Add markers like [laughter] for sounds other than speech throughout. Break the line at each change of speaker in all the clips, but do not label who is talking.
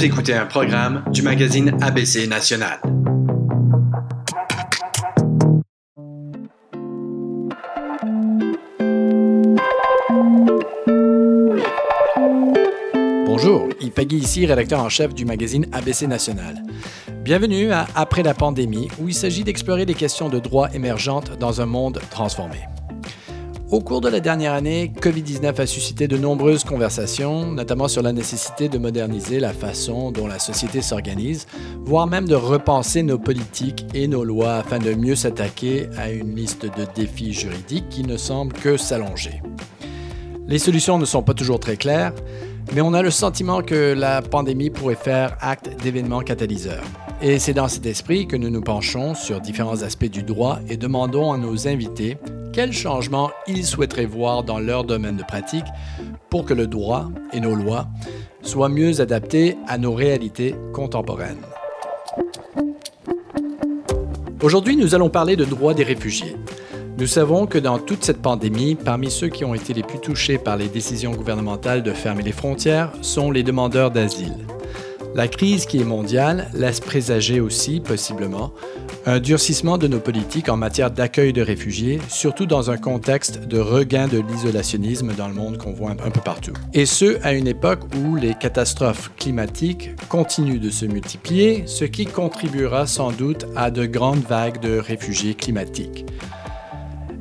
Vous écoutez un programme du magazine ABC National.
Bonjour, Ipagui ici, rédacteur en chef du magazine ABC National. Bienvenue à Après la pandémie, où il s'agit d'explorer des questions de droit émergentes dans un monde transformé. Au cours de la dernière année, COVID-19 a suscité de nombreuses conversations, notamment sur la nécessité de moderniser la façon dont la société s'organise, voire même de repenser nos politiques et nos lois afin de mieux s'attaquer à une liste de défis juridiques qui ne semble que s'allonger. Les solutions ne sont pas toujours très claires, mais on a le sentiment que la pandémie pourrait faire acte d'événements catalyseurs. Et c'est dans cet esprit que nous nous penchons sur différents aspects du droit et demandons à nos invités quels changements ils souhaiteraient voir dans leur domaine de pratique pour que le droit et nos lois soient mieux adaptés à nos réalités contemporaines? Aujourd'hui, nous allons parler de droit des réfugiés. Nous savons que dans toute cette pandémie, parmi ceux qui ont été les plus touchés par les décisions gouvernementales de fermer les frontières sont les demandeurs d'asile. La crise qui est mondiale laisse présager aussi, possiblement, un durcissement de nos politiques en matière d'accueil de réfugiés, surtout dans un contexte de regain de l'isolationnisme dans le monde qu'on voit un peu partout. Et ce, à une époque où les catastrophes climatiques continuent de se multiplier, ce qui contribuera sans doute à de grandes vagues de réfugiés climatiques.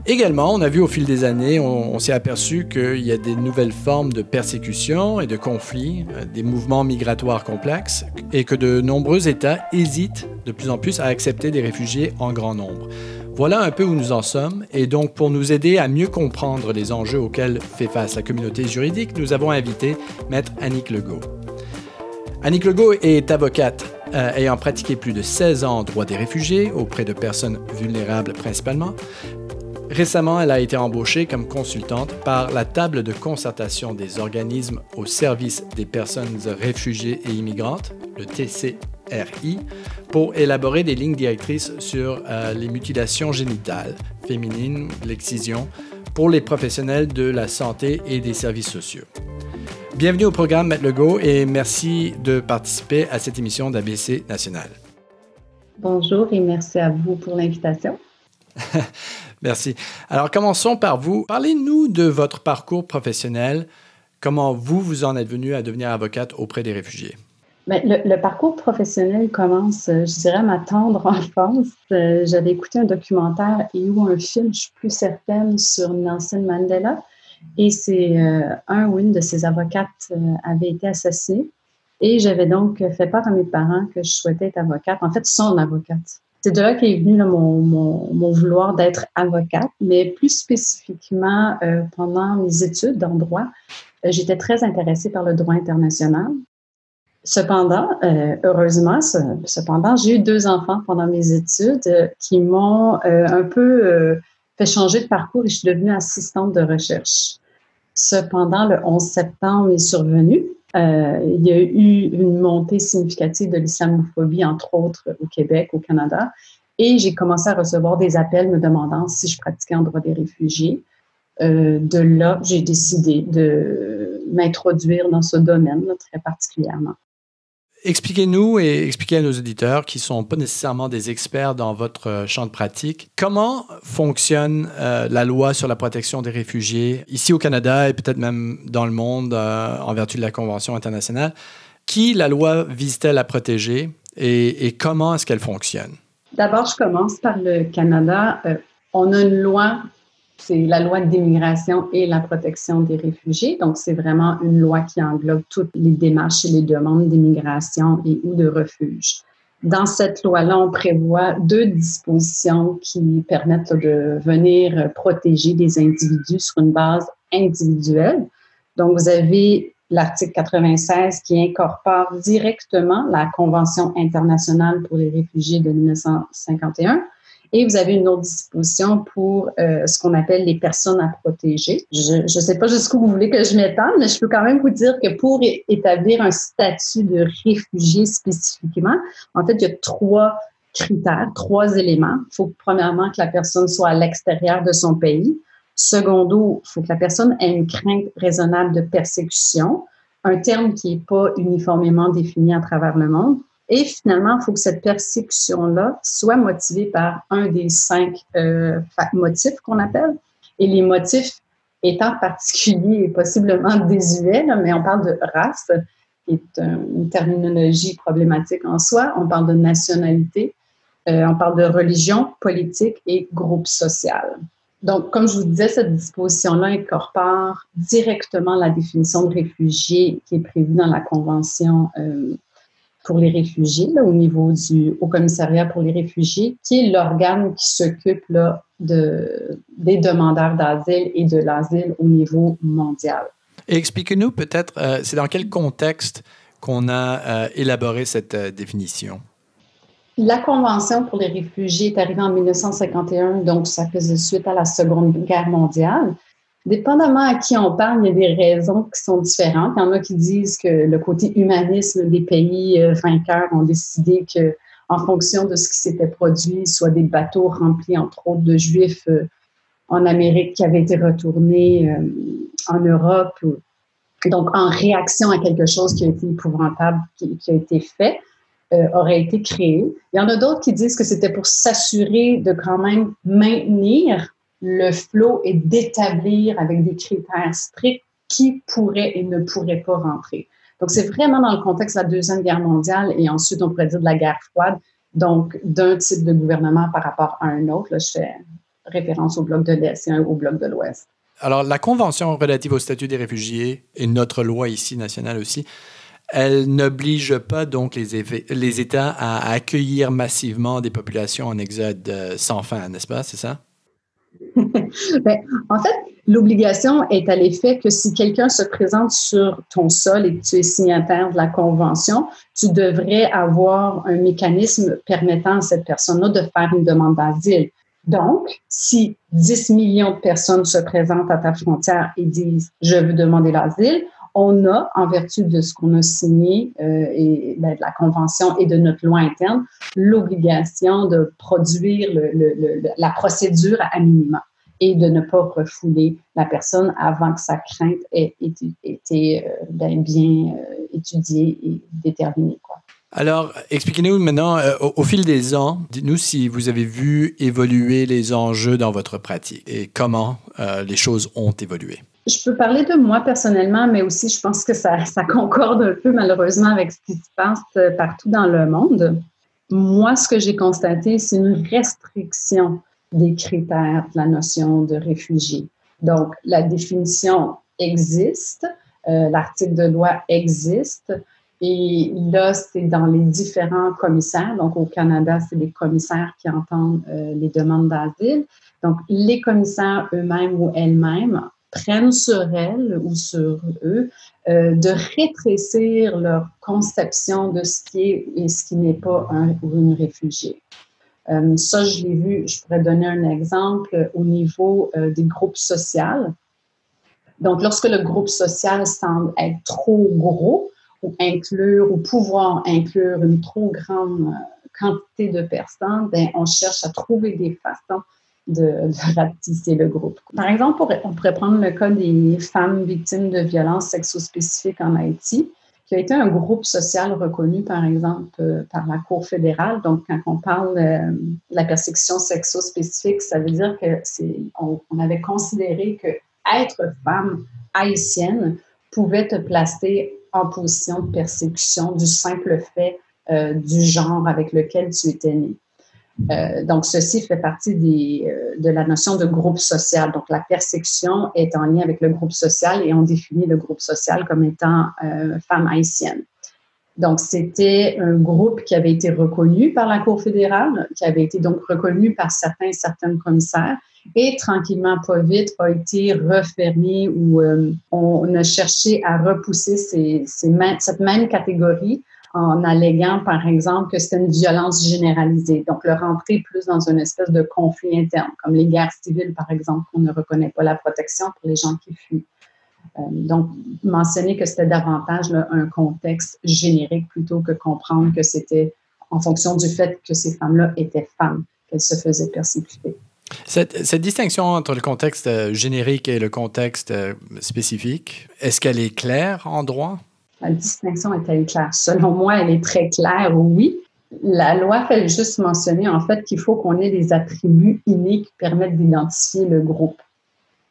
Également, on a vu au fil des années, on, s'est aperçu qu'il y a des nouvelles formes de persécution et de conflits, euh, des mouvements migratoires complexes, et que de nombreux États hésitent de plus en plus à accepter des réfugiés en grand nombre. Voilà un peu où nous en sommes, et donc pour nous aider à mieux comprendre les enjeux auxquels fait face la communauté juridique, nous avons invité Maître Annick Legault. Annick Legault est avocate euh, ayant pratiqué plus de 16 ans en droit des réfugiés auprès de personnes vulnérables principalement. Récemment, elle a été embauchée comme consultante par la table de concertation des organismes au service des personnes réfugiées et immigrantes, le TCRI, pour élaborer des lignes directrices sur euh, les mutilations génitales féminines, l'excision, pour les professionnels de la santé et des services sociaux. Bienvenue au programme Maître Legault et merci de participer à cette émission d'ABC National.
Bonjour et merci à vous pour l'invitation. [laughs]
Merci. Alors, commençons par vous. Parlez-nous de votre parcours professionnel. Comment vous, vous en êtes venu à devenir avocate auprès des réfugiés?
Bien, le, parcours professionnel commence, euh, je dirais, ma tendre [laughs] enfance. Euh, j'avais écouté un documentaire et ou un film, je suis plus certaine, sur Nelson Mandela. Et c'est euh, un ou une de ses avocates avait été assassinée. Et j'avais donc fait part à mes parents que je souhaitais être avocate, en fait, son avocate. C'est de là qu'est venu mon, mon, vouloir d'être avocate, mais plus spécifiquement euh, pendant mes études en droit, euh, j'étais très intéressée par le droit international. Cependant, euh, heureusement, cependant, j'ai eu deux enfants pendant mes études qui m'ont un peu fait changer de parcours et je suis devenue assistante de recherche. Cependant, le 11 septembre est survenu euh, il y a eu une montée significative de l'islamophobie, entre autres au Québec, au Canada. Et j'ai commencé à recevoir des appels me demandant si je pratiquais en droit des réfugiés. Euh, de là, j'ai décidé de m'introduire dans ce domaine très particulièrement.
Expliquez-nous et expliquez à nos auditeurs qui ne sont pas nécessairement des experts dans votre euh, champ de pratique, comment fonctionne euh, la loi sur la protection des réfugiés ici au Canada et peut-être même dans le monde euh, en vertu de la Convention internationale? Qui la loi vise-t-elle à protéger et, et comment est-ce qu'elle fonctionne?
D'abord, je commence par le Canada. on a une loi c'est la loi d'immigration et la protection des réfugiés. Donc, c'est vraiment une loi qui englobe toutes les démarches et les demandes d'immigration et ou de refuge. Dans cette loi-là, on prévoit deux dispositions qui permettent de venir protéger des individus sur une base individuelle. Donc, vous avez l'article 96 qui incorpore directement la Convention internationale pour les réfugiés de 1951 et vous avez une autre disposition pour euh, ce qu'on appelle les personnes à protéger. Je ne sais pas jusqu'où vous voulez que je m'étende, mais je peux quand même vous dire que pour établir un statut de réfugié spécifiquement, en fait, il y a trois critères, trois éléments. Il faut premièrement que la personne soit à l'extérieur de son pays. Secondo, il faut que la personne ait une crainte raisonnable de persécution. un terme qui n'est pas uniformément défini à travers le monde. Et finalement, il faut que cette persécution-là soit motivée par un des cinq euh, motifs qu'on appelle. Et les motifs étant particuliers et possiblement désuets, mais on parle de race, qui est une terminologie problématique en soi. On parle de nationalité, euh, on parle de religion, politique et groupe social. Donc, comme je vous disais, cette disposition-là incorpore directement la définition de réfugié qui est prévue dans la Convention euh, pour les réfugiés au niveau du Haut Commissariat pour les réfugiés, qui est l'organe qui s'occupe de, des demandeurs d'asile et de l'asile au niveau mondial.
Expliquez-nous peut-être, euh, c'est dans quel contexte qu'on a euh, élaboré cette définition?
La Convention pour les réfugiés est arrivée en 1951, donc ça faisait suite à la Seconde Guerre mondiale. Dépendamment à qui on parle, il y a des raisons qui sont différentes. Il y en a qui disent que le côté humanisme des pays euh, vainqueurs ont décidé que, en fonction de ce qui s'était produit, soit des bateaux remplis entre autres de juifs euh, en Amérique qui avaient été retournés euh, en Europe, donc en réaction à quelque chose qui a été épouvantable, qui a été fait. Aurait été créé. Il y en a d'autres qui disent que c'était pour s'assurer de quand même maintenir le flot et d'établir avec des critères stricts qui pourrait et ne pourrait pas rentrer. Donc, c'est vraiment dans le contexte de la Deuxième Guerre mondiale et ensuite, on pourrait dire de la guerre froide, donc d'un type de gouvernement par rapport à un autre. Là, je fais référence au bloc de l'Est et au bloc de l'Ouest.
Alors, la Convention relative au statut des réfugiés et notre loi ici nationale aussi elle n'oblige pas donc les, les, États à accueillir massivement des populations en exode euh, sans fin, n'est-ce pas? C'est ça? [laughs]
ben, en fait, l'obligation est à l'effet que si quelqu'un se présente sur ton sol et que tu es signataire de la Convention, tu devrais avoir un mécanisme permettant à cette personne-là de faire une demande d'asile. Donc, si 10 millions de personnes se présentent à ta frontière et disent je veux demander l'asile, on a, en vertu de ce qu'on a signé euh, et ben, de la convention et de notre loi interne, l'obligation de produire la procédure à minima et de ne pas refouler la personne avant que sa crainte ait été, euh, ben, bien euh, étudiée et déterminée.
Alors, expliquez-nous maintenant, au, fil des ans, dites-nous si vous avez vu évoluer les enjeux dans votre pratique et comment les choses ont évolué.
Je peux parler de moi personnellement, mais aussi je pense que ça, concorde un peu malheureusement avec ce qui se passe euh, partout dans le monde. Moi, ce que j'ai constaté, c'est une restriction des critères de la notion de réfugié. Donc, la définition existe, euh, l'article de loi existe, et là, c'est dans les différents commissaires. Donc, au Canada, c'est les commissaires qui entendent euh, les demandes d'asile. Donc, les commissaires eux-mêmes ou elles-mêmes prennent sur elles ou sur eux euh, de rétrécir leur conception de ce qui est et ce qui n'est pas un ou une réfugiée. Euh, ça, je l'ai vu, je pourrais donner un exemple au niveau euh, des groupes sociaux. Donc, lorsque le groupe social semble être trop gros ou inclure ou pouvoir inclure une trop grande quantité de personnes, ben, on cherche à trouver des façons de, ratisser le groupe. Par exemple, on pourrait prendre le cas des femmes victimes de violences sexospécifiques en Haïti, qui a été un groupe social reconnu, par exemple, euh, par la Cour fédérale. Donc, quand on parle euh, de la persécution sexospécifique, ça veut dire que c'est, on, avait considéré que être femme haïtienne pouvait te placer en position de persécution du simple fait euh, du genre avec lequel tu étais née. Euh, donc, ceci fait partie euh, de la notion de groupe social. Donc, la persécution est en lien avec le groupe social et on définit le groupe social comme étant euh, femme haïtienne. Donc, c'était un groupe qui avait été reconnu par la Cour fédérale, qui avait été donc reconnu par certains et certaines commissaires et tranquillement, pas vite, a été refermé ou on a cherché à repousser cette même catégorie en alléguant, par exemple, que c'était une violence généralisée. Donc, le rentrer plus dans une espèce de conflit interne, comme les guerres civiles, par exemple, on ne reconnaît pas la protection pour les gens qui fuient. Euh, donc, mentionner que c'était davantage un contexte générique plutôt que comprendre que c'était en fonction du fait que ces femmes-là étaient femmes qu'elles se faisaient persécuter.
Cette, cette, distinction entre le contexte euh, générique et le contexte euh, spécifique, est-ce qu'elle est claire en droit?
La distinction est-elle claire? Selon moi, elle est très claire, oui. La loi fait juste mentionner en fait qu'il faut qu'on ait des attributs innés qui permettent d'identifier le groupe.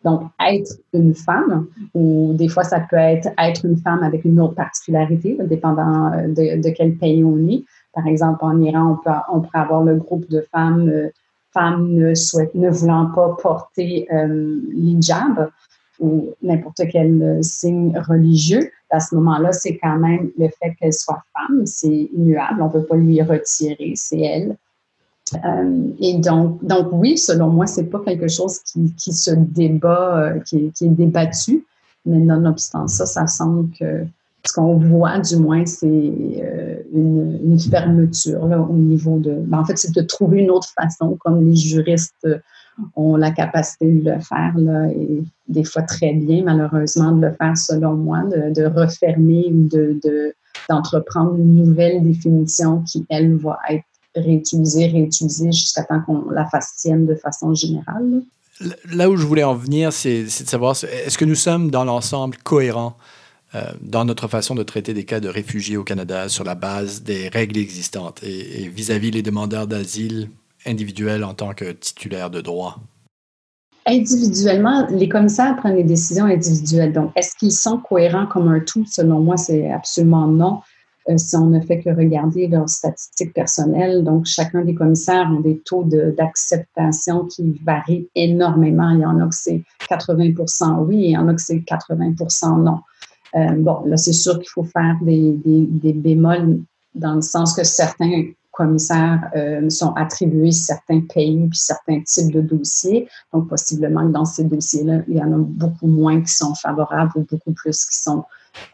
Donc, être une femme, ou des fois ça peut être être une femme avec une autre particularité, dépendant euh, de, quel pays on est. Par exemple, en Iran, on, peut, avoir le groupe de femmes, euh, femmes ne, ne voulant pas porter euh, l'hijab ou n'importe quel signe religieux. À ce moment-là, c'est quand même le fait qu'elle soit femme, c'est immuable, on ne peut pas lui retirer, c'est elle. Euh, et donc, donc, oui, selon moi, c'est pas quelque chose qui, qui se débat, euh, qui, est débattu, mais nonobstant ça, ça semble que ce qu'on voit, du moins, c'est euh, une, une, fermeture là, au niveau de. Ben, en fait, c'est de trouver une autre façon, comme les juristes ont la capacité de le faire, là, et des fois très bien, malheureusement, de le faire, selon moi, de, refermer ou de, de d'entreprendre une nouvelle définition qui, elle, va être réutiliser, réutiliser jusqu'à temps qu'on la fasse tienne de façon générale.
Là où je voulais en venir, c'est de savoir, est-ce que nous sommes dans l'ensemble cohérents euh, dans notre façon de traiter des cas de réfugiés au Canada sur la base des règles existantes et vis-à-vis les demandeurs d'asile individuels en tant que titulaires de droit?
Individuellement, les commissaires prennent des décisions individuelles. Donc, est-ce qu'ils sont cohérents comme un tout? Selon moi, c'est absolument non. Euh, si on ne fait que regarder leurs statistiques personnelles. Donc, chacun des commissaires ont des taux d'acceptation qui varient énormément. Il y en a que c'est 80% oui, il y en a que c'est 80% non. Euh, bon, là, c'est sûr qu'il faut faire des, des, bémols dans le sens que certains commissaires euh, sont attribués certains pays puis certains types de dossiers. Donc, possiblement que dans ces dossiers-là, il y en a beaucoup moins qui sont favorables ou beaucoup plus qui sont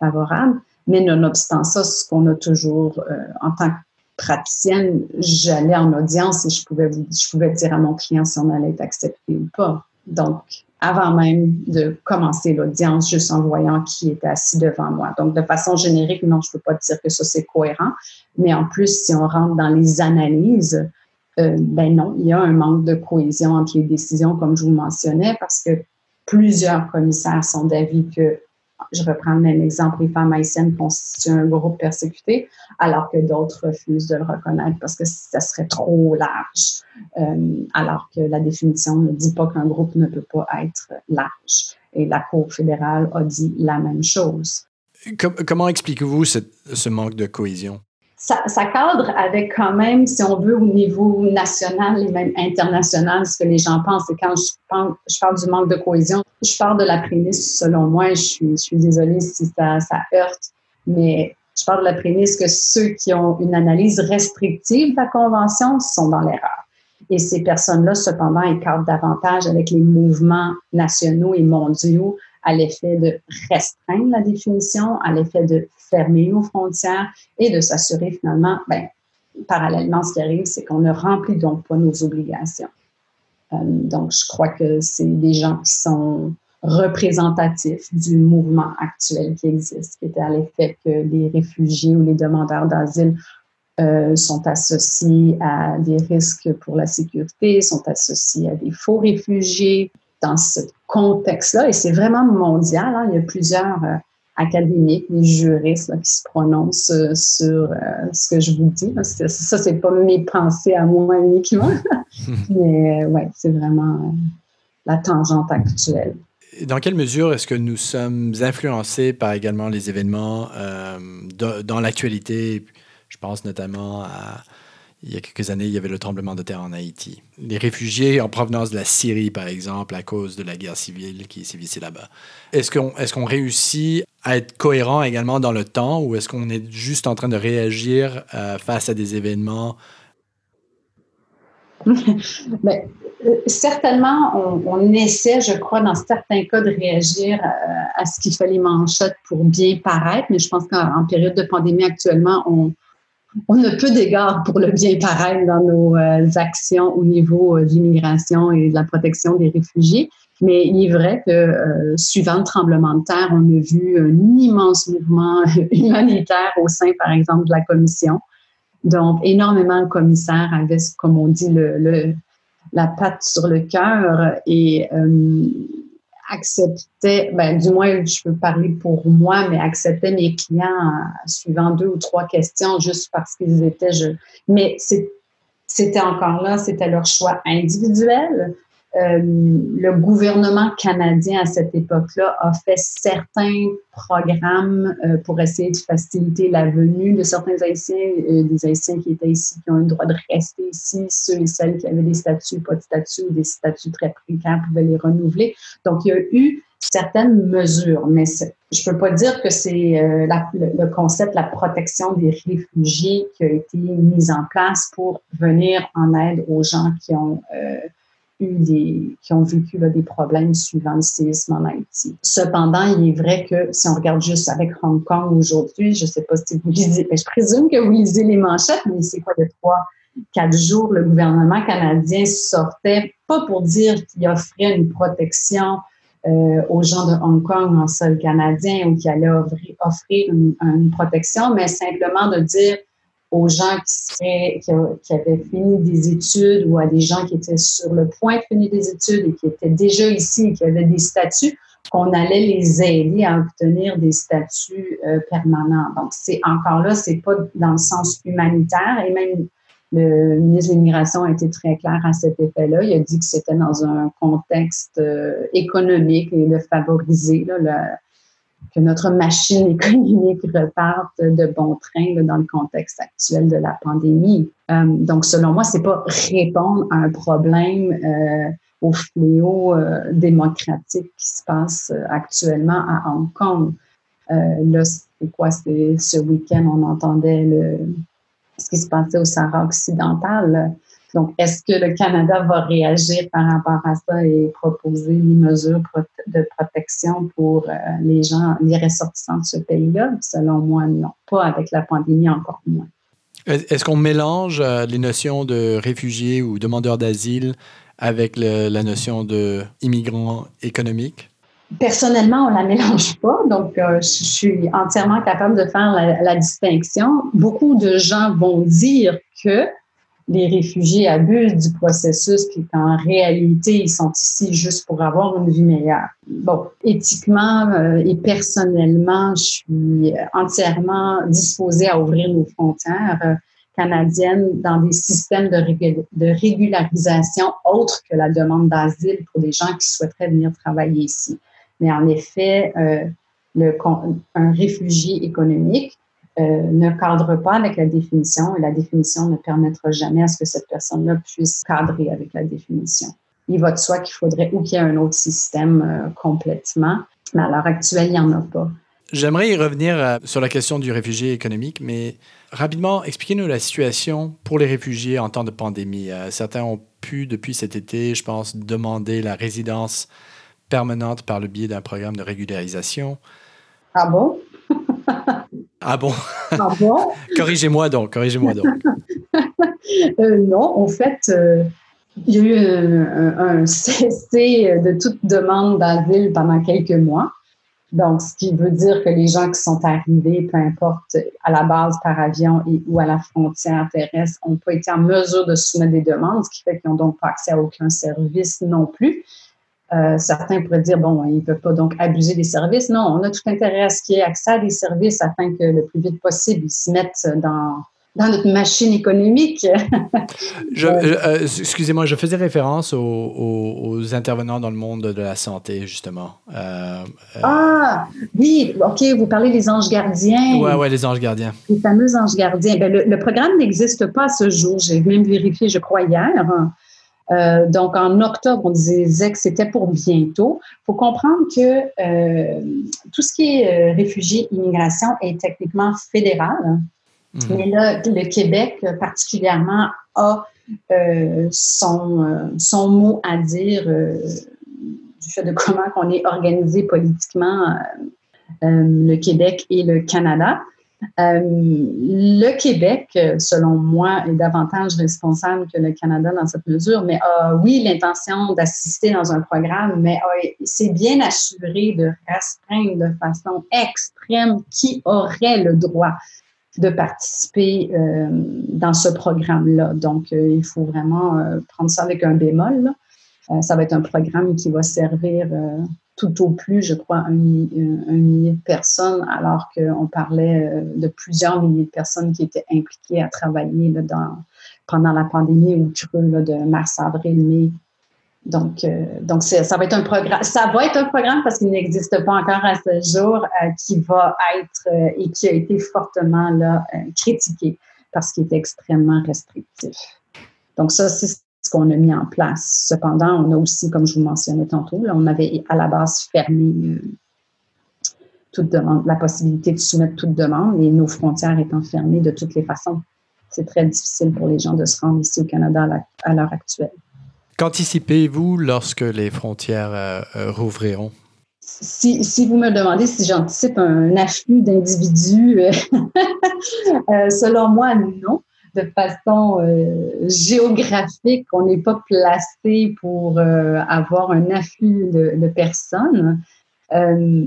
favorables. Mais nonobstant ça, ce qu'on a toujours, euh, en tant que praticienne, j'allais en audience et je pouvais, je pouvais dire à mon client si on allait être accepté ou pas. Donc, avant même de commencer l'audience, juste en voyant qui était assis devant moi. Donc, de façon générique, non, je ne peux pas dire que ça, c'est cohérent. Mais en plus, si on rentre dans les analyses, euh, ben non, il y a un manque de cohésion entre les décisions, comme je vous mentionnais, parce que plusieurs commissaires sont d'avis que je reprends le même exemple, les femmes haïtiennes constituent un groupe persécuté, alors que d'autres refusent de le reconnaître parce que ça serait trop large, euh, alors que la définition ne dit pas qu'un groupe ne peut pas être large. Et la Cour fédérale a dit la même chose.
Comment expliquez-vous ce manque de cohésion?
Ça, cadre avec quand même, si on veut, au niveau national et même international, ce que les gens pensent. Et quand je parle, du manque de cohésion, je parle de la prémisse, selon moi, je suis, désolée si ça, heurte, mais je parle de la prémisse que ceux qui ont une analyse restrictive de la Convention sont dans l'erreur. Et ces personnes-là, cependant, écartent davantage avec les mouvements nationaux et mondiaux à l'effet de restreindre la définition, à l'effet de fermer nos frontières et de s'assurer finalement, ben, parallèlement, ce qui arrive, c'est qu'on ne remplit donc pas nos obligations. Euh, donc, je crois que c'est des gens qui sont représentatifs du mouvement actuel qui existe, qui était à l'effet que les réfugiés ou les demandeurs d'asile euh, sont associés à des risques pour la sécurité, sont associés à des faux réfugiés, dans ce contexte-là, et c'est vraiment mondial, hein. il y a plusieurs euh, académiques, des juristes qui se prononcent euh, sur euh, ce que je vous dis. Ça, ça c'est pas mes pensées à moi uniquement, [laughs] mais ouais, c'est vraiment la tangente actuelle.
Dans quelle mesure est-ce que nous sommes influencés par également les événements dans l'actualité? Je pense notamment à il y a quelques années, il y avait le tremblement de terre en Haïti. Les réfugiés en provenance de la Syrie, par exemple, à cause de la guerre civile qui sévissait là-bas. Est-ce qu'on est qu'on réussit à être cohérent également dans le temps ou est-ce qu'on est juste en train de réagir euh, face à des événements?
Mais, [laughs] euh, certainement, on, essaie, je crois, dans certains cas, de réagir à, euh, à ce qui fait les manchettes pour bien paraître, mais je pense qu'en période de pandémie actuellement, on, on a peu d'égards pour le bien paraître dans nos actions au niveau de l'immigration et de la protection des réfugiés. Mais il est vrai que, euh, suivant le tremblement de terre, on a vu un immense mouvement [laughs] humanitaire au sein, par exemple, de la commission. Donc, énormément de commissaires avaient, comme on dit, la patte sur le cœur et acceptait, ben, du moins, je peux parler pour moi, mais acceptait mes clients en suivant deux ou trois questions juste parce qu'ils étaient, mais c'était encore là, c'était leur choix individuel. Euh, le gouvernement canadien à cette époque-là a fait certains programmes euh, pour essayer de faciliter la venue de certains Haïtiens, euh, des Haïtiens qui étaient ici, qui ont eu le droit de rester ici, ceux et celles qui avaient des statuts, pas de statuts des statuts très précaires pouvaient les renouveler. Donc, il y a eu certaines mesures, mais je peux pas dire que c'est le, concept, la protection des réfugiés qui a été mis en place pour venir en aide aux gens qui ont qui ont vécu des problèmes suivant le séisme en Haïti. Cependant, il est vrai que si on regarde juste avec Hong Kong aujourd'hui, je ne sais pas si vous [laughs] lisez, mais je présume que vous lisez les manchettes, mais c'est quoi de trois, quatre jours, le gouvernement canadien sortait, pas pour dire qu'il offrait une protection euh, aux gens de Hong Kong en sol canadien ou qu'il allait offrir une protection, mais simplement de dire aux gens qui, qui, avaient fini des études ou à des gens qui étaient sur le point de finir des études et qui étaient déjà ici et qui avaient des statuts, qu'on allait les aider à obtenir des statuts euh, permanents. Donc, c'est encore là, c'est pas dans le sens humanitaire et même le ministre de l'Immigration a été très clair à cet effet-là. Il a dit que c'était dans un contexte euh, économique et de favoriser là, le, que notre machine [laughs] économique reparte de bon train dans le contexte actuel de la pandémie. Euh, donc, selon moi, c'est pas répondre à un problème euh, au fléau euh, démocratique qui se passe actuellement à Hong Kong. là, c'est quoi? C'est ce week-end, on entendait le, ce qui se passait au Sahara occidental. Donc, est-ce que le Canada va réagir par rapport à ça et proposer des mesures de protection pour euh, les gens, les ressortissants de ce pays-là? Selon moi, non. Pas avec la pandémie, encore moins.
Est-ce qu'on mélange euh, les notions de réfugiés ou demandeurs d'asile avec la notion d'immigrants économiques?
Personnellement, on ne la mélange pas, donc euh, je suis entièrement capable de faire la, distinction. Beaucoup de gens vont dire que les réfugiés abusent du processus, puis qu'en réalité, ils sont ici juste pour avoir une vie meilleure. Bon, éthiquement euh, et personnellement, je suis entièrement disposée à ouvrir nos frontières euh, canadiennes dans des systèmes de, régularisation autres que la demande d'asile pour des gens qui souhaiteraient venir travailler ici. Mais en effet, euh, le, un réfugié économique ne cadre pas avec la définition et la définition ne permettra jamais à ce que cette personne-là puisse cadrer avec la définition. Il va de soi qu'il faudrait ou qu'il y ait un autre système euh, complètement, mais à l'heure actuelle, il n'y en a pas.
J'aimerais y revenir euh, sur la question du réfugié économique, mais rapidement, expliquez-nous la situation pour les réfugiés en temps de pandémie. certains ont pu, depuis cet été, je pense, demander la résidence permanente par le biais d'un programme de régularisation.
Ah bon? [laughs]
Ah bon? [laughs] Corrigez-moi donc, corrigez-moi donc. [laughs]
Euh, non, en fait, euh, il y a eu un, cessé de toute demande d'asile pendant quelques mois. Donc, ce qui veut dire que les gens qui sont arrivés, peu importe à la base par avion et, ou à la frontière terrestre, n'ont pas été en mesure de soumettre des demandes, ce qui fait qu'ils n'ont donc pas accès à aucun service non plus. Euh, certains pourraient dire, bon, ils ne peuvent pas donc abuser des services. Non, on a tout intérêt à ce qu'il y ait accès à des services afin que le plus vite possible, ils se mettent dans, dans notre machine économique. [laughs]
euh, excusez-moi, je faisais référence aux, intervenants dans le monde de la santé, justement.
Euh, ah, oui, OK, vous parlez des anges gardiens.
Oui, oui, les anges gardiens.
Les fameux anges gardiens. Ben, le, le, programme n'existe pas à ce jour. J'ai même vérifié, je crois, hier. Euh, donc, en octobre, on disait que c'était pour bientôt. Il faut comprendre que euh, tout ce qui est euh, réfugié, immigration est techniquement fédéral. Mhm. Mais là, le Québec particulièrement a son, son mot à dire du fait de comment on est organisé politiquement le Québec et le Canada. Euh, le Québec, selon moi, est davantage responsable que le Canada dans cette mesure, mais a, oui, l'intention d'assister dans un programme, mais s'est bien assuré de restreindre de façon extrême qui aurait le droit de participer euh, dans ce programme-là. Donc, euh, il faut vraiment prendre ça avec un bémol. ça va être un programme qui va servir tout au plus, je crois, un, millier de personnes, alors qu'on parlait euh, de plusieurs milliers de personnes qui étaient impliquées à travailler dans, pendant la pandémie ou creux de mars, avril, mai. Donc, euh, donc ça va être un programme. Ça va être un programme parce qu'il n'existe pas encore à ce jour euh, qui va être et qui a été fortement là, critiqué parce qu'il est extrêmement restrictif. Donc, ça, c'est ce qu'on a mis en place. Cependant, on a aussi, comme je vous mentionnais tantôt, on avait à la base fermé euh, toute demande, la possibilité de soumettre toute demande et nos frontières étant fermées de toutes les façons. C'est très difficile pour les gens de se rendre ici au Canada à l'heure actuelle.
Qu'anticipez-vous lorsque les frontières euh, euh, rouvriront?
Si, si, vous me demandez si j'anticipe un afflux d'individus, [laughs] selon moi, non de façon euh, géographique, on n'est pas placé pour euh, avoir un afflux de, personnes. Euh,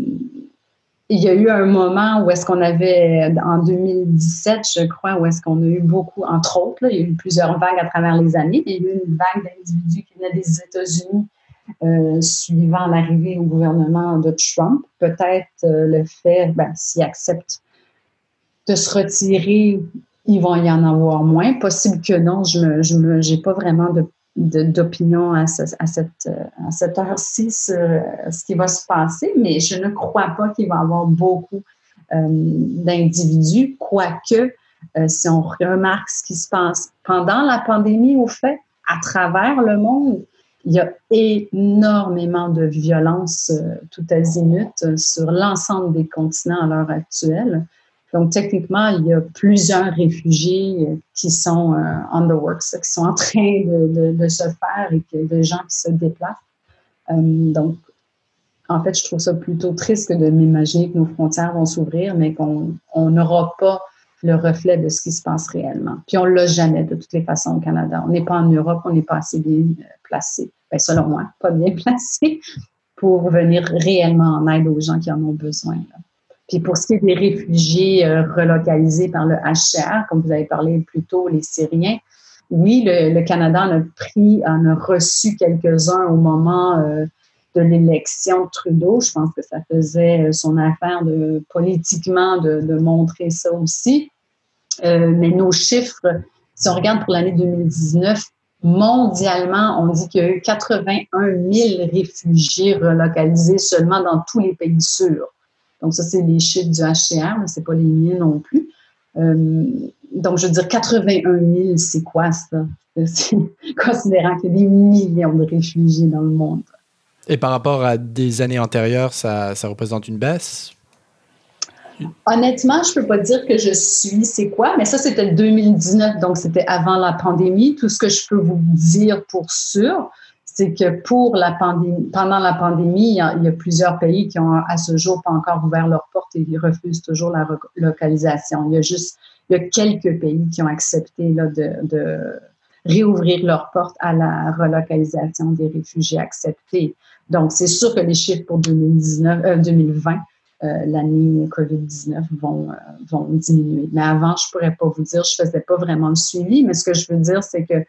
il y a eu un moment où est-ce qu'on avait, en 2017, je crois, où est-ce qu'on a eu beaucoup, entre autres, il y a eu plusieurs vagues à travers les années. Il y a eu une vague d'individus qui venaient des États-Unis suivant l'arrivée au gouvernement de Trump. Peut-être le fait, ben, s'il accepte de se retirer il va y en avoir moins. Possible que non, je n'ai je me, pas vraiment d'opinion à, cette, à cette heure-ci sur euh, ce qui va se passer, mais je ne crois pas qu'il va y avoir beaucoup euh, d'individus, quoique euh, si on remarque ce qui se passe pendant la pandémie, au fait, à travers le monde, il y a énormément de violence tout azimut sur l'ensemble des continents à l'heure actuelle. Donc, techniquement, il y a plusieurs réfugiés euh, qui sont euh, on the works, qui sont en train de, se faire et que de gens qui se déplacent. Euh, donc, en fait, je trouve ça plutôt triste que de m'imaginer que nos frontières vont s'ouvrir, mais qu'on n'aura pas le reflet de ce qui se passe réellement. Puis on ne l'a jamais de toutes les façons au Canada. On n'est pas en Europe, on n'est pas assez bien placé, ben, selon moi, pas bien [laughs] placé pour venir réellement en aide aux gens qui en ont besoin. Puis pour ce qui est des réfugiés euh, relocalisés par le HCR, comme vous avez parlé plus tôt, les Syriens, oui, le, Canada en a pris, en a reçu quelques-uns au moment euh, de l'élection de Trudeau. Je pense que ça faisait euh, son affaire de politiquement de, de montrer ça aussi. mais nos chiffres, si on regarde pour l'année 2019, mondialement, on dit qu'il y a eu 81 000 réfugiés relocalisés seulement dans tous les pays sûrs. Donc, ça, c'est les chiffres du HCR, ce n'est pas les miens non plus. Euh, donc, je veux dire, 81 000, c'est quoi ça? [laughs] Considérant qu'il y a des millions de réfugiés dans le monde.
Et par rapport à des années antérieures, ça, ça représente une baisse?
Honnêtement, je ne peux pas dire que je suis c'est quoi, mais ça, c'était 2019, donc c'était avant la pandémie. Tout ce que je peux vous dire pour sûr, c'est que pour la pandémie, pendant la pandémie, il y, a, plusieurs pays qui ont à ce jour pas encore ouvert leurs portes et ils refusent toujours la relocalisation. Il y a juste il y a quelques pays qui ont accepté là, de, réouvrir leurs portes à la relocalisation des réfugiés acceptés. Donc, c'est sûr que les chiffres pour 2019, 2020, euh, euh, l'année COVID-19 vont, euh, vont diminuer. Mais avant, je pourrais pas vous dire, je faisais pas vraiment le suivi, mais ce que je veux dire, c'est que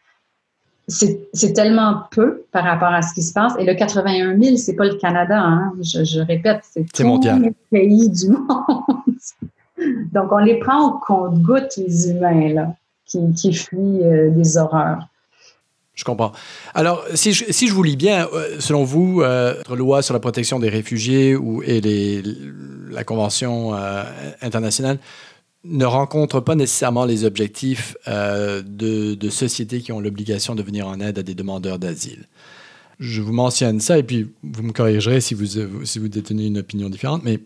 c'est tellement peu par rapport à ce qui se passe. Et le 81 000, c'est pas le Canada, hein. je, répète, c'est tous les pays du [laughs] monde. Donc, on les prend au compte-goutte, les humains, là, qui, qui fuient euh, des horreurs.
Je comprends. Alors, si je, si je vous lis bien, euh, selon vous, euh, la loi sur la protection des réfugiés ou, et les, la Convention internationale ne rencontre pas nécessairement les objectifs euh, de, sociétés qui ont l'obligation de venir en aide à des demandeurs d'asile. Je vous mentionne ça et puis vous me corrigerez si vous détenez une opinion différente, mais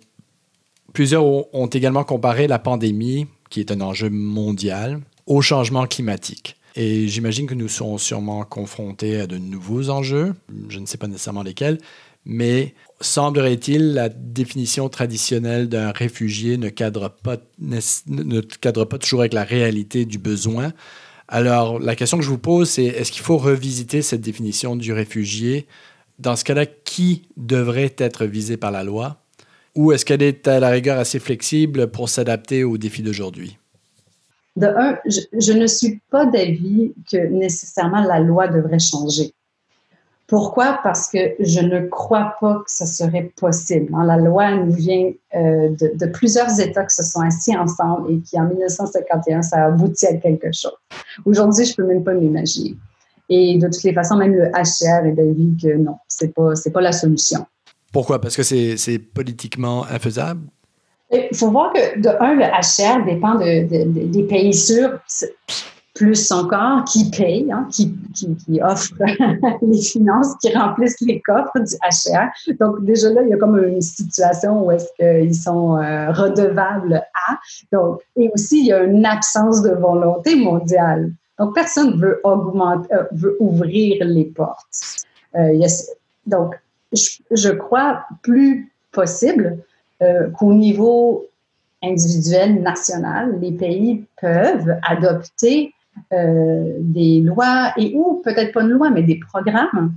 plusieurs ont, également comparé la pandémie, qui est un enjeu mondial, au changement climatique. Et j'imagine que nous serons sûrement confrontés à de nouveaux enjeux, je ne sais pas nécessairement lesquels, mais semblerait-il, la définition traditionnelle d'un réfugié ne cadre, pas, ne cadre pas toujours avec la réalité du besoin. Alors, la question que je vous pose, c'est est-ce qu'il faut revisiter cette définition du réfugié? Dans ce cas-là, qui devrait être visé par la loi? Ou est-ce qu'elle est à la rigueur assez flexible pour s'adapter aux défis d'aujourd'hui?
De un, je ne suis pas d'avis que nécessairement la loi devrait changer. Pourquoi? Parce que je ne crois pas que ce serait possible. Hein, la loi nous vient euh, de, plusieurs États qui se sont assis ensemble et qui, en 1951, ça a abouti à quelque chose. Aujourd'hui, je ne peux même pas m'imaginer. Et de toutes les façons, même le HR est d'avis que non, ce n'est pas, pas la solution.
Pourquoi? Parce que c'est politiquement infaisable?
Il faut voir que, de un, le HR dépend des pays sûrs plus encore, qui paye, hein, qui, qui, offre [laughs] les finances, qui remplissent les coffres du HR. Donc, déjà là, il y a comme une situation où est-ce qu'ils sont euh, redevables à. Donc, et aussi, il y a une absence de volonté mondiale. Donc, personne veut augmenter, euh, veut ouvrir les portes. Euh, donc, je, crois plus possible qu'au niveau individuel, national, les pays peuvent adopter euh, des lois et ou peut-être pas une loi, mais des programmes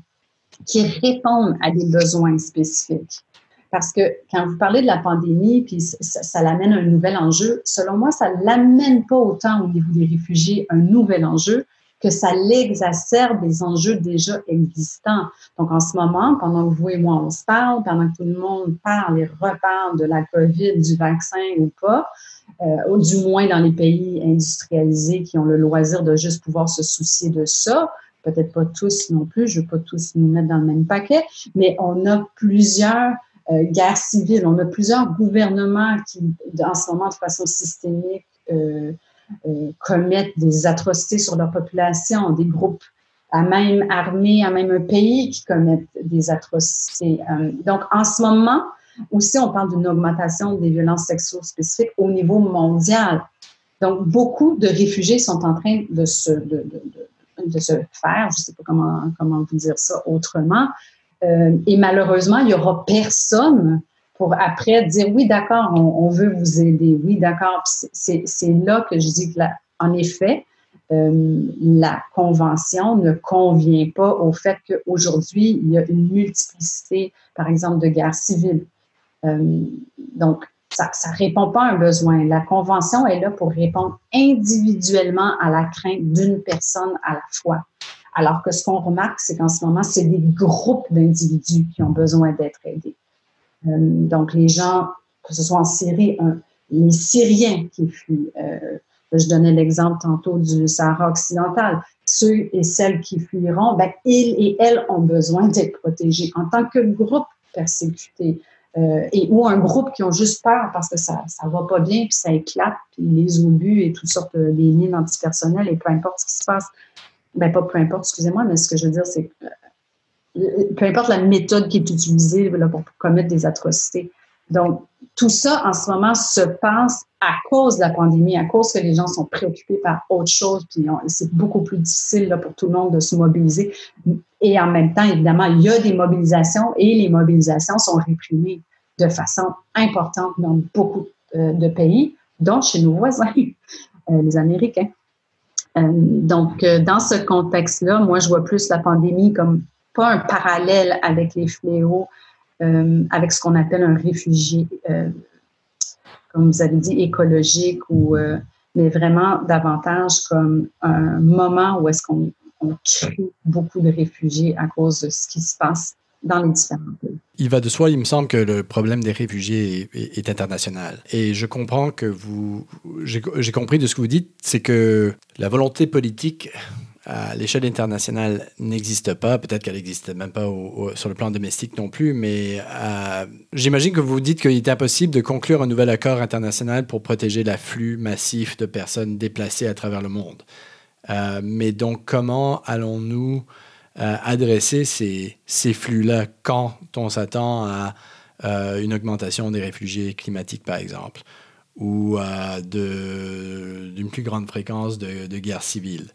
qui répondent à des besoins spécifiques. Parce que quand vous parlez de la pandémie, puis ça, ça l'amène un nouvel enjeu, selon moi, ça l'amène pas autant au niveau des réfugiés un nouvel enjeu que ça l'exacerbe des enjeux déjà existants. Donc, en ce moment, pendant que vous et moi, on se parle, pendant que tout le monde parle et reparle de la COVID, du vaccin ou pas, ou du moins dans les pays industrialisés qui ont le loisir de juste pouvoir se soucier de ça. Peut-être pas tous non plus, je ne veux pas tous nous mettre dans le même paquet, mais on a plusieurs euh, guerres civiles, on a plusieurs gouvernements qui, en ce moment, de façon systémique, euh, commettent des atrocités sur leur population, des groupes à même armée, à même un pays qui commettent des atrocités. donc, en ce moment, aussi, on parle d'une augmentation des violences sexuelles spécifiques au niveau mondial. Donc, beaucoup de réfugiés sont en train de se, faire, je ne sais pas comment, comment vous dire ça autrement, euh, et malheureusement, il n'y aura personne pour après dire oui, d'accord, on, veut vous aider, oui, d'accord. C'est là que je dis que, en effet, euh, la convention ne convient pas au fait qu'aujourd'hui, il y a une multiplicité, par exemple, de guerres civiles. Euh, donc, ça ne répond pas à un besoin. La Convention est là pour répondre individuellement à la crainte d'une personne à la fois. Alors que ce qu'on remarque, c'est qu'en ce moment, c'est des groupes d'individus qui ont besoin d'être aidés. Euh, donc, les gens, que ce soit en Syrie, les Syriens qui fuient, euh, je donnais l'exemple tantôt du Sahara occidental, ceux et celles qui fuiront, ben, ils et elles ont besoin d'être protégés en tant que groupe persécuté, euh, et ou un groupe qui ont juste peur parce que ça ça va pas bien puis ça éclate puis les obus et toutes sortes de des mines antipersonnelles et peu importe ce qui se passe ben pas peu importe excusez-moi mais ce que je veux dire c'est euh, peu importe la méthode qui est utilisée là, pour commettre des atrocités donc tout ça en ce moment se passe à cause de la pandémie, à cause que les gens sont préoccupés par autre chose, puis c'est beaucoup plus difficile là, pour tout le monde de se mobiliser. Et en même temps, évidemment, il y a des mobilisations et les mobilisations sont réprimées de façon importante dans beaucoup euh, de pays, dont chez nos voisins, [laughs] euh, les Américains. Euh, donc, dans ce contexte-là, moi, je vois plus la pandémie comme pas un parallèle avec les fléaux, avec ce qu'on appelle un réfugié comme vous avez dit, écologique, ou, mais vraiment davantage comme un moment où est-ce qu'on crée beaucoup de réfugiés à cause de ce qui se passe dans les différents pays.
Il va de soi, il me semble que le problème des réfugiés est, est international. Et je comprends que vous, j'ai compris de ce que vous dites, c'est que la volonté politique à l'échelle internationale n'existe pas. Peut-être qu'elle n'existe même pas sur le plan domestique non plus, mais euh, j'imagine que vous dites qu'il est impossible de conclure un nouvel accord international pour protéger l'afflux massif de personnes déplacées à travers le monde. Euh, mais donc, comment allons-nous euh, adresser ces, flux-là quand on s'attend à une augmentation des réfugiés climatiques, par exemple, ou d'une plus grande fréquence de, guerres civiles?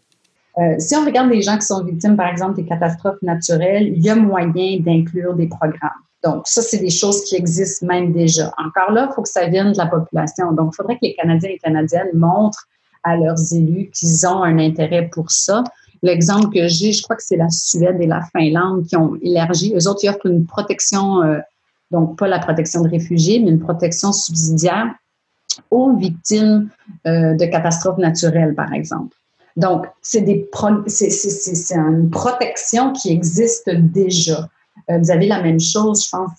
Euh, si on regarde les gens qui sont victimes, par exemple, des catastrophes naturelles, il y a moyen d'inclure des programmes. Donc, ça, c'est des choses qui existent même déjà. Encore là, il faut que ça vienne de la population. Donc, il faudrait que les Canadiens et Canadiennes montrent à leurs élus qu'ils ont un intérêt pour ça. L'exemple que j'ai, je crois que c'est la Suède et la Finlande qui ont élargi. Eux autres, ils offrent une protection, euh, donc pas la protection de réfugiés, mais une protection subsidiaire aux victimes euh, de catastrophes naturelles, par exemple. Donc, c'est une protection qui existe déjà. Euh, vous avez la même chose, je pense,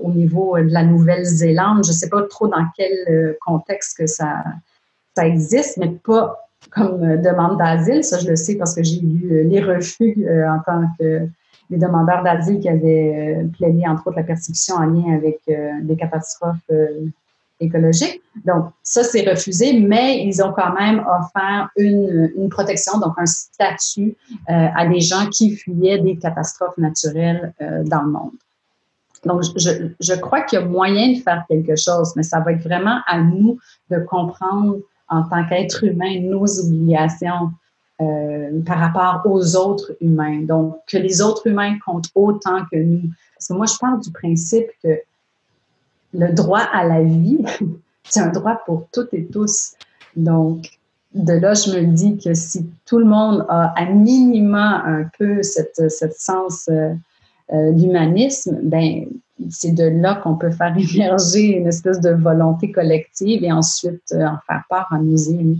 au niveau de la Nouvelle-Zélande. Je ne sais pas trop dans quel contexte que ça, ça existe, mais pas comme demande d'asile. Ça, je le sais parce que j'ai vu les refus en tant que les demandeurs d'asile qui avaient plaidé, entre autres, la persécution en lien avec des catastrophes écologique. Donc, ça, c'est refusé, mais ils ont quand même offert une, une protection, donc un statut euh, à des gens qui fuyaient des catastrophes naturelles euh, dans le monde. Donc, je, je crois qu'il y a moyen de faire quelque chose, mais ça va être vraiment à nous de comprendre en tant qu'être humain nos obligations euh, par rapport aux autres humains. Donc, que les autres humains comptent autant que nous. Parce que moi, je parle du principe que le droit à la vie, [laughs] c'est un droit pour toutes et tous. Donc, de là, je me dis que si tout le monde a à minima un peu cette, cette sens euh, euh, d'humanisme, ben c'est de là qu'on peut faire [laughs] émerger une espèce de volonté collective et ensuite euh, en faire part à nos élus.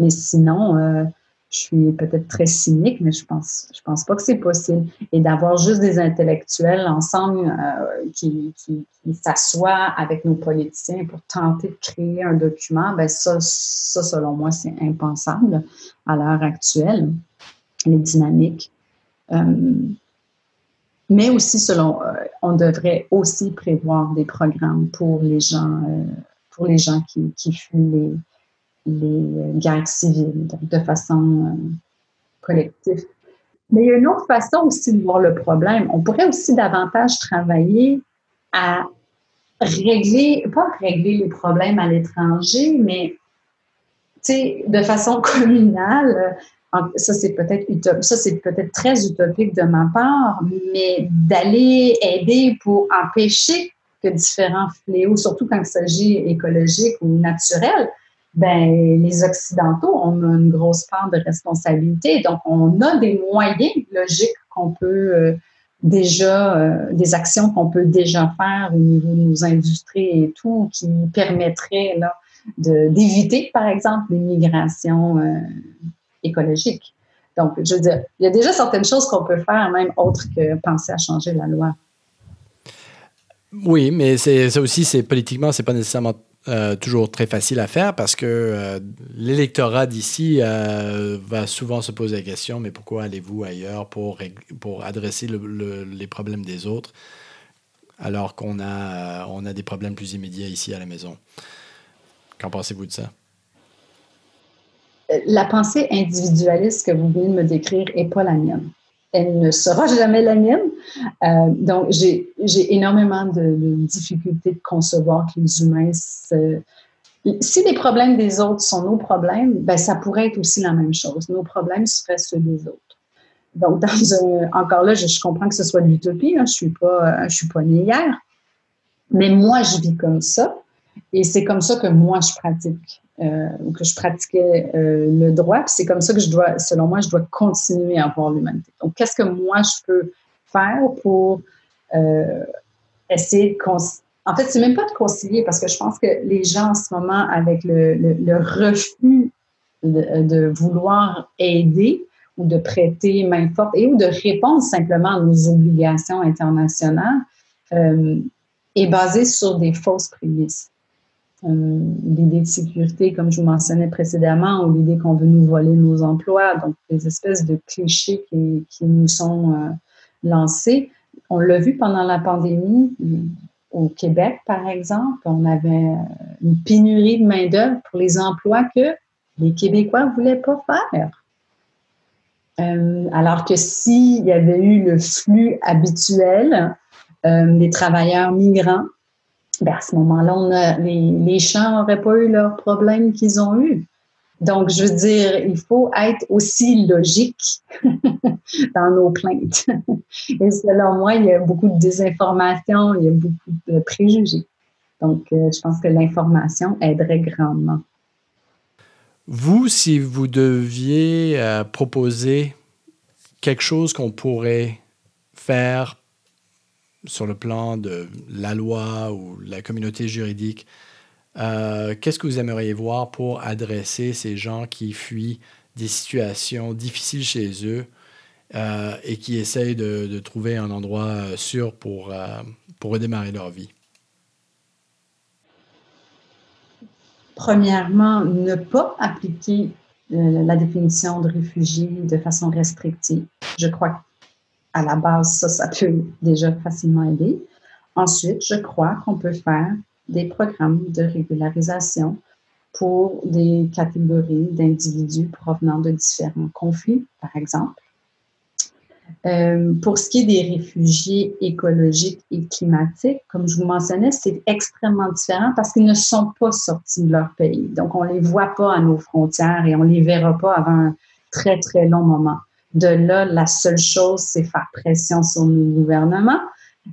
Mais sinon, je suis peut-être très cynique, mais je pense, je pense pas que c'est possible. Et d'avoir juste des intellectuels ensemble euh, qui, qui, s'assoient avec nos politiciens pour tenter de créer un document, ben ça, ça selon moi, c'est impensable à l'heure actuelle, les dynamiques. Euh, mais aussi, selon, euh, on devrait aussi prévoir des programmes pour les gens, pour les gens qui, qui fuient les, les guerres civiles, de façon euh, collective. Mais il y a une autre façon aussi de voir le problème. On pourrait aussi davantage travailler à régler, pas régler les problèmes à l'étranger, mais de façon [laughs] communale. Ça, c'est peut-être ça, c'est peut-être très utopique de ma part, mais d'aller aider pour empêcher que différents fléaux, surtout quand il s'agit écologique ou naturel, ben, les Occidentaux, on a une grosse part de responsabilité. Donc, on a des moyens logiques qu'on peut euh, déjà, euh, des actions qu'on peut déjà faire au niveau de nos industries et tout, qui permettraient d'éviter, par exemple, l'immigration euh, écologique. Donc, je veux dire, il y a déjà certaines choses qu'on peut faire, même autres que penser à changer la loi.
Oui, mais ça aussi, c'est politiquement, c'est pas nécessairement euh, toujours très facile à faire parce que euh, l'électorat d'ici euh, va souvent se poser la question mais pourquoi allez-vous ailleurs pour, pour adresser les problèmes des autres alors qu'on a, on a des problèmes plus immédiats ici à la maison? Qu'en pensez-vous de ça?
La pensée individualiste que vous venez de me décrire n'est pas la mienne elle ne sera jamais la mienne. Euh, donc, j'ai énormément de, difficultés de concevoir que les humains, si les problèmes des autres sont nos problèmes, ben, ça pourrait être aussi la même chose. Nos problèmes seraient ceux des autres. Donc, dans [laughs] encore là, je, comprends que ce soit de l'utopie. Hein, je suis pas, je suis pas née hier, mais moi, je vis comme ça, et c'est comme ça que moi je pratique. Euh, que je pratiquais euh, le droit. c'est comme ça que je dois, selon moi, je dois continuer à voir l'humanité. Donc, qu'est-ce que moi je peux faire pour euh, essayer de en fait, c'est même pas de concilier parce que je pense que les gens en ce moment, avec le, le, refus de, de, vouloir aider ou de prêter main forte et ou de répondre simplement à nos obligations internationales, est basé sur des fausses prémices. Euh, l'idée de sécurité, comme je vous mentionnais précédemment, ou l'idée qu'on veut nous voler nos emplois, donc des espèces de clichés qui, qui nous sont euh, lancés. On l'a vu pendant la pandémie euh, au Québec, par exemple, on avait une pénurie de main-d'œuvre pour les emplois que les Québécois ne voulaient pas faire. alors que s'il y avait eu le flux habituel des travailleurs migrants ben à ce moment-là, les, les champs n'auraient pas eu leurs problèmes qu'ils ont eus. Donc, je veux dire, il faut être aussi logique [laughs] dans nos plaintes. Et selon moi, il y a beaucoup de désinformation, il y a beaucoup de préjugés. Donc, euh, je pense que l'information aiderait grandement.
Vous, si vous deviez euh, proposer quelque chose qu'on pourrait faire sur le plan de la loi ou la communauté juridique, euh, qu'est-ce que vous aimeriez voir pour adresser ces gens qui fuient des situations difficiles chez eux et qui essayent de, trouver un endroit sûr pour, pour redémarrer leur vie?
Premièrement, ne pas appliquer la définition de réfugié de façon restrictive. Je crois qu'à la base, ça, ça peut déjà facilement aider. Ensuite, je crois qu'on peut faire des programmes de régularisation pour des catégories d'individus provenant de différents conflits, par exemple. Euh, pour ce qui est des réfugiés écologiques et climatiques, comme je vous mentionnais, c'est extrêmement différent parce qu'ils ne sont pas sortis de leur pays. Donc, on ne les voit pas à nos frontières et on ne les verra pas avant un très, très long moment. De là, la seule chose, c'est faire pression sur nos gouvernements.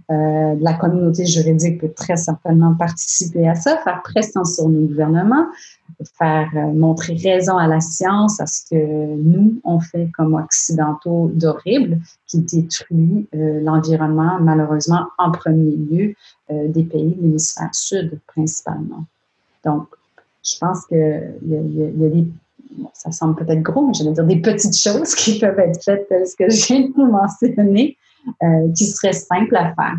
Euh, la communauté juridique peut très certainement participer à ça, faire pression sur nos gouvernements, faire euh, montrer raison à la science, à ce que nous, on fait comme occidentaux d'horrible, qui détruit euh, l'environnement, malheureusement, en premier lieu, euh, des pays de l'hémisphère sud, principalement. Donc, je pense qu'il y, y, a des ça semble peut-être gros, mais je vais dire des petites choses qui peuvent être faites, ce que de vous [laughs] mentionner, qui seraient simples à faire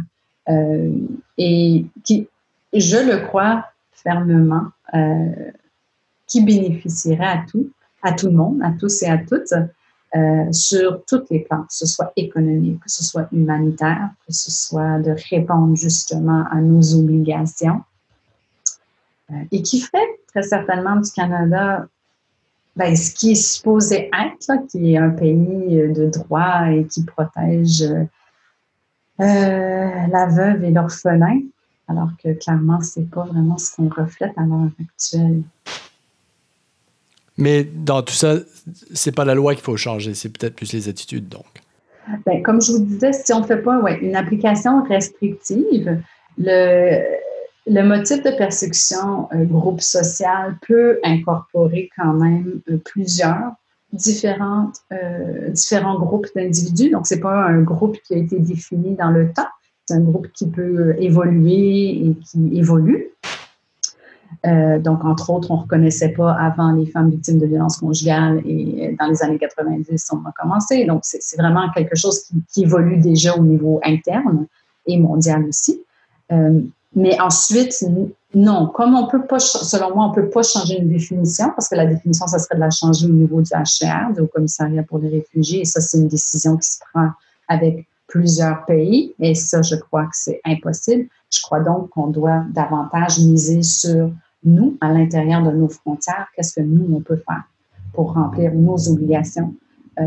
et qui, je le crois fermement, qui bénéficierait à tout, à tout le monde, à tous et à toutes, euh, sur toutes les plans, que ce soit économique, que ce soit humanitaire, que ce soit de répondre justement à nos obligations, euh, et qui ferait très certainement du Canada ben, ce qui est supposé être, qui est un pays de droit et qui protège euh, la veuve et l'orphelin, alors que clairement, ce n'est pas vraiment ce qu'on reflète à l'heure actuelle.
Mais dans tout ça, c'est pas la loi qu'il faut changer, c'est peut-être plus les attitudes, donc.
Bien, comme je vous disais, si on ne fait pas ouais, une application restrictive, le, le motif de persécution euh, groupe social peut incorporer quand même euh, plusieurs différentes, euh, différents groupes d'individus. Donc, ce n'est pas un groupe qui a été défini dans le temps, c'est un groupe qui peut évoluer et qui évolue. Euh, donc, entre autres, on ne reconnaissait pas avant les femmes victimes de violences conjugales et dans les années 90, on a commencé. Donc, c'est vraiment quelque chose qui, évolue déjà au niveau interne et mondial aussi. Euh, mais ensuite, non, comme on peut pas, selon moi, on peut pas changer une définition parce que la définition, ça serait de la changer au niveau du HCR, du Commissariat pour les réfugiés, et ça, c'est une décision qui se prend avec plusieurs pays, et ça, je crois que c'est impossible. Je crois donc qu'on doit davantage miser sur nous, à l'intérieur de nos frontières, qu'est-ce que nous, on peut faire pour remplir nos obligations, euh,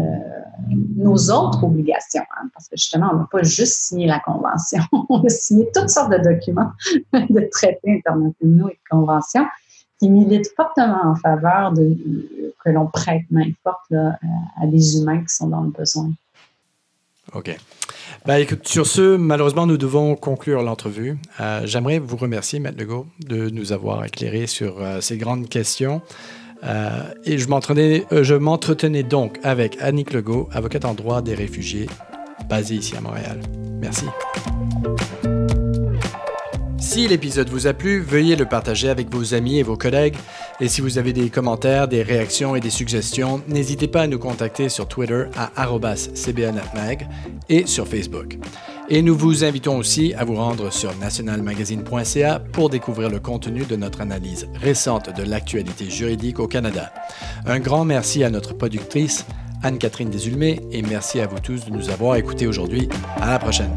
nos autres obligations, hein, parce que justement, on n'a pas juste signé la Convention, [laughs] on a signé toutes sortes de documents, de traités internationaux et de conventions qui militent fortement en faveur de que l'on prête main forte à des humains qui sont dans le besoin.
OK. Ben, écoute, sur ce, malheureusement, nous devons conclure l'entrevue. Euh, j'aimerais vous remercier, Maître Legault, de nous avoir éclairé sur euh, ces grandes questions. Euh, et je m'entretenais donc avec Annick Legault, avocate en droit des réfugiés, basée ici à Montréal. Merci. Si l'épisode vous a plu, veuillez le partager avec vos amis et vos collègues. Et si vous avez des commentaires, des réactions et des suggestions, n'hésitez pas à nous contacter sur Twitter à cbnatmag et sur Facebook. Et nous vous invitons aussi à vous rendre sur nationalmagazine.ca pour découvrir le contenu de notre analyse récente de l'actualité juridique au Canada. Un grand merci à notre productrice, Anne-Catherine Desulmé, et merci à vous tous de nous avoir écoutés aujourd'hui. À la prochaine.